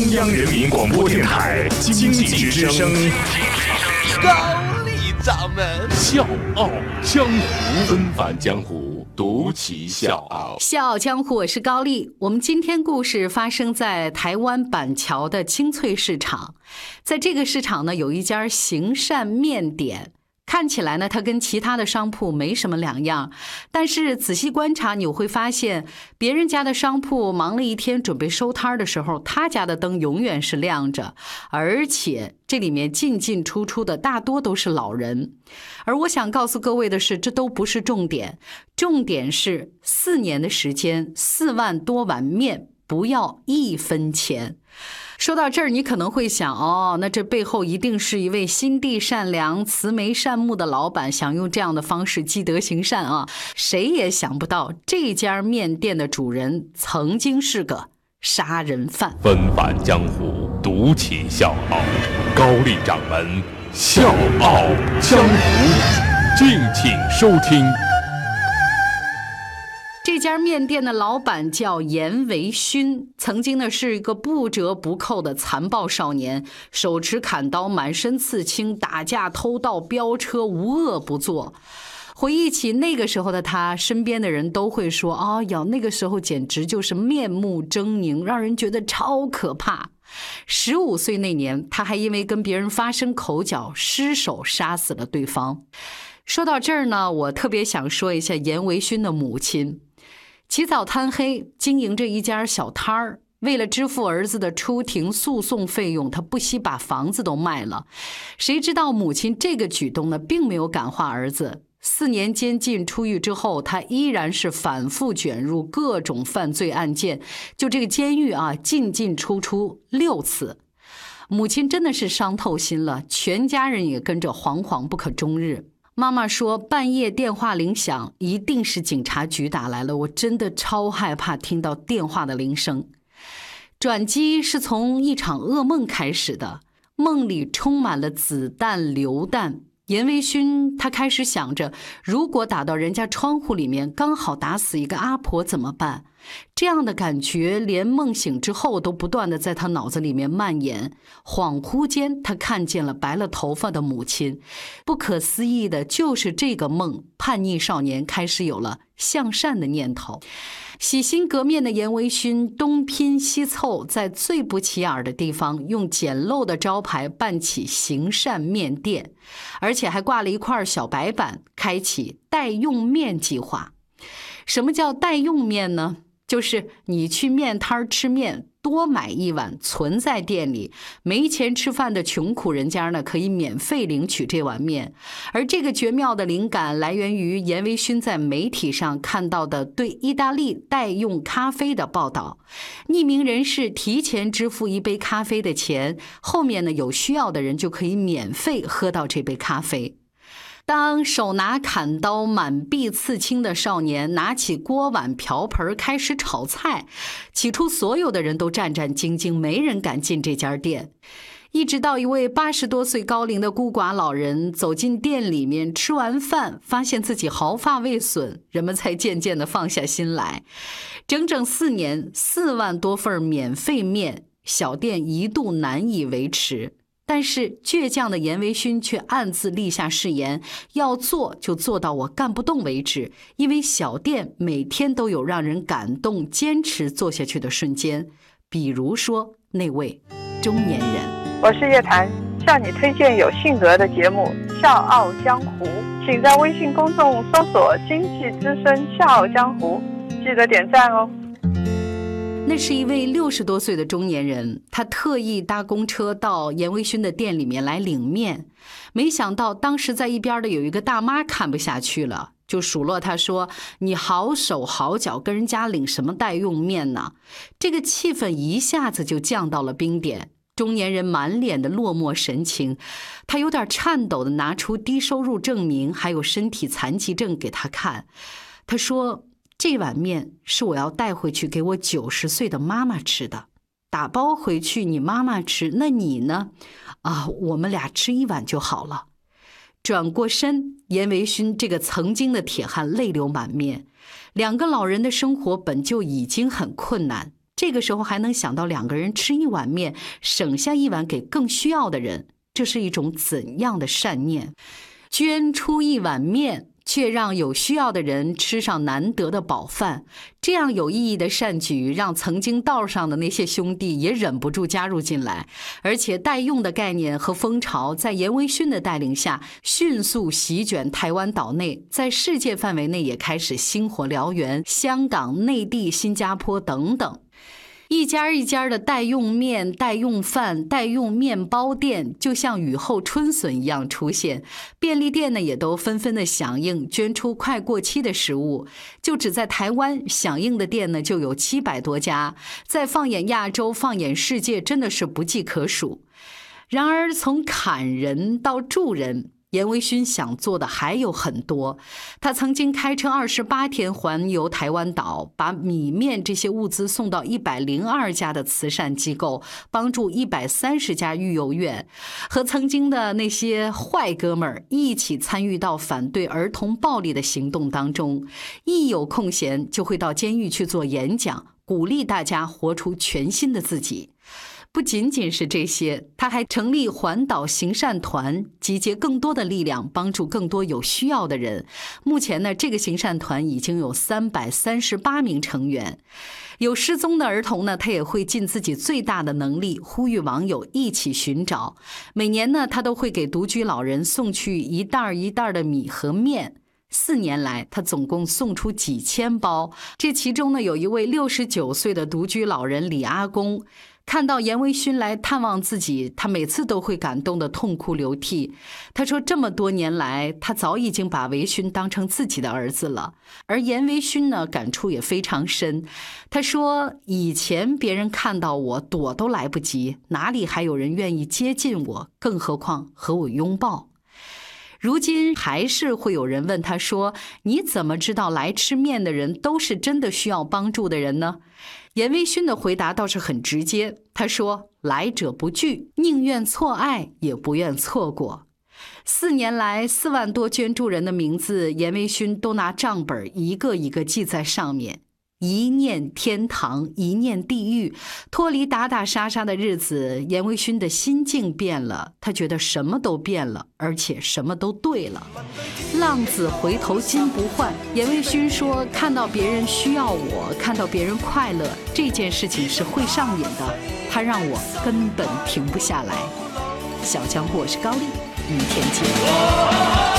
中央人民广播电台经济之声，高丽掌门笑傲江湖，纷繁江湖，独骑笑傲。笑傲江湖，我是高丽。我们今天故事发生在台湾板桥的清脆市场，在这个市场呢，有一家行善面点。看起来呢，它跟其他的商铺没什么两样，但是仔细观察，你会发现，别人家的商铺忙了一天准备收摊的时候，他家的灯永远是亮着，而且这里面进进出出的大多都是老人。而我想告诉各位的是，这都不是重点，重点是四年的时间，四万多碗面，不要一分钱。说到这儿，你可能会想，哦，那这背后一定是一位心地善良、慈眉善目的老板，想用这样的方式积德行善啊！谁也想不到，这家面店的主人曾经是个杀人犯。纷返江湖，独起笑傲，高丽掌门笑傲江湖，敬请收听。这家面店的老板叫严维勋，曾经呢是一个不折不扣的残暴少年，手持砍刀，满身刺青，打架、偷盗、飙车，无恶不作。回忆起那个时候的他，身边的人都会说：“哎呀，那个时候简直就是面目狰狞，让人觉得超可怕。”十五岁那年，他还因为跟别人发生口角，失手杀死了对方。说到这儿呢，我特别想说一下严维勋的母亲。起早贪黑经营着一家小摊儿，为了支付儿子的出庭诉讼费用，他不惜把房子都卖了。谁知道母亲这个举动呢，并没有感化儿子。四年监禁出狱之后，他依然是反复卷入各种犯罪案件，就这个监狱啊，进进出出六次。母亲真的是伤透心了，全家人也跟着惶惶不可终日。妈妈说：“半夜电话铃响，一定是警察局打来了。我真的超害怕听到电话的铃声。转机是从一场噩梦开始的，梦里充满了子弹、流弹。”严维勋他开始想着，如果打到人家窗户里面，刚好打死一个阿婆怎么办？这样的感觉连梦醒之后都不断的在他脑子里面蔓延。恍惚间，他看见了白了头发的母亲。不可思议的就是这个梦，叛逆少年开始有了向善的念头。洗心革面的严维勋东拼西凑，在最不起眼的地方用简陋的招牌办起行善面店，而且还挂了一块小白板，开启代用面计划。什么叫代用面呢？就是你去面摊儿吃面。多买一碗存在店里，没钱吃饭的穷苦人家呢，可以免费领取这碗面。而这个绝妙的灵感来源于严维勋在媒体上看到的对意大利代用咖啡的报道。匿名人士提前支付一杯咖啡的钱，后面呢有需要的人就可以免费喝到这杯咖啡。当手拿砍刀、满臂刺青的少年拿起锅碗瓢盆开始炒菜，起初所有的人都战战兢兢，没人敢进这家店。一直到一位八十多岁高龄的孤寡老人走进店里面，吃完饭发现自己毫发未损，人们才渐渐的放下心来。整整四年，四万多份免费面，小店一度难以维持。但是倔强的严维勋却暗自立下誓言，要做就做到我干不动为止。因为小店每天都有让人感动、坚持做下去的瞬间，比如说那位中年人。我是叶檀，向你推荐有性格的节目《笑傲江湖》，请在微信公众搜索“经济之声笑傲江湖”，记得点赞哦。那是一位六十多岁的中年人，他特意搭公车到严维勋的店里面来领面。没想到当时在一边的有一个大妈看不下去了，就数落他说：“你好手好脚，跟人家领什么代用面呢？”这个气氛一下子就降到了冰点。中年人满脸的落寞神情，他有点颤抖的拿出低收入证明还有身体残疾证给他看。他说。这碗面是我要带回去给我九十岁的妈妈吃的，打包回去你妈妈吃，那你呢？啊，我们俩吃一碗就好了。转过身，严维勋这个曾经的铁汉泪流满面。两个老人的生活本就已经很困难，这个时候还能想到两个人吃一碗面，省下一碗给更需要的人，这是一种怎样的善念？捐出一碗面。却让有需要的人吃上难得的饱饭，这样有意义的善举，让曾经道上的那些兄弟也忍不住加入进来。而且代用的概念和风潮，在严维勋的带领下，迅速席卷台湾岛内，在世界范围内也开始星火燎原，香港、内地、新加坡等等。一家一家的代用面、代用饭、代用面包店，就像雨后春笋一样出现。便利店呢，也都纷纷的响应，捐出快过期的食物。就只在台湾响应的店呢，就有七百多家。在放眼亚洲，放眼世界，真的是不计可数。然而，从砍人到助人。严维勋想做的还有很多，他曾经开车二十八天环游台湾岛，把米面这些物资送到一百零二家的慈善机构，帮助一百三十家育幼院，和曾经的那些坏哥们儿一起参与到反对儿童暴力的行动当中，一有空闲就会到监狱去做演讲，鼓励大家活出全新的自己。不仅仅是这些，他还成立环岛行善团，集结更多的力量，帮助更多有需要的人。目前呢，这个行善团已经有三百三十八名成员。有失踪的儿童呢，他也会尽自己最大的能力，呼吁网友一起寻找。每年呢，他都会给独居老人送去一袋儿一袋儿的米和面。四年来，他总共送出几千包。这其中呢，有一位六十九岁的独居老人李阿公。看到严维勋来探望自己，他每次都会感动得痛哭流涕。他说：“这么多年来，他早已经把维勋当成自己的儿子了。”而严维勋呢，感触也非常深。他说：“以前别人看到我躲都来不及，哪里还有人愿意接近我？更何况和我拥抱？如今还是会有人问他说：‘你怎么知道来吃面的人都是真的需要帮助的人呢？’”严威勋的回答倒是很直接，他说：“来者不拒，宁愿错爱，也不愿错过。”四年来，四万多捐助人的名字，严威勋都拿账本一个一个记在上面。一念天堂，一念地狱，脱离打打杀杀的日子，严维勋的心境变了，他觉得什么都变了，而且什么都对了。浪子回头金不换，严维勋说：“看到别人需要我，看到别人快乐，这件事情是会上瘾的，他让我根本停不下来。”小江，我是高丽，明天见。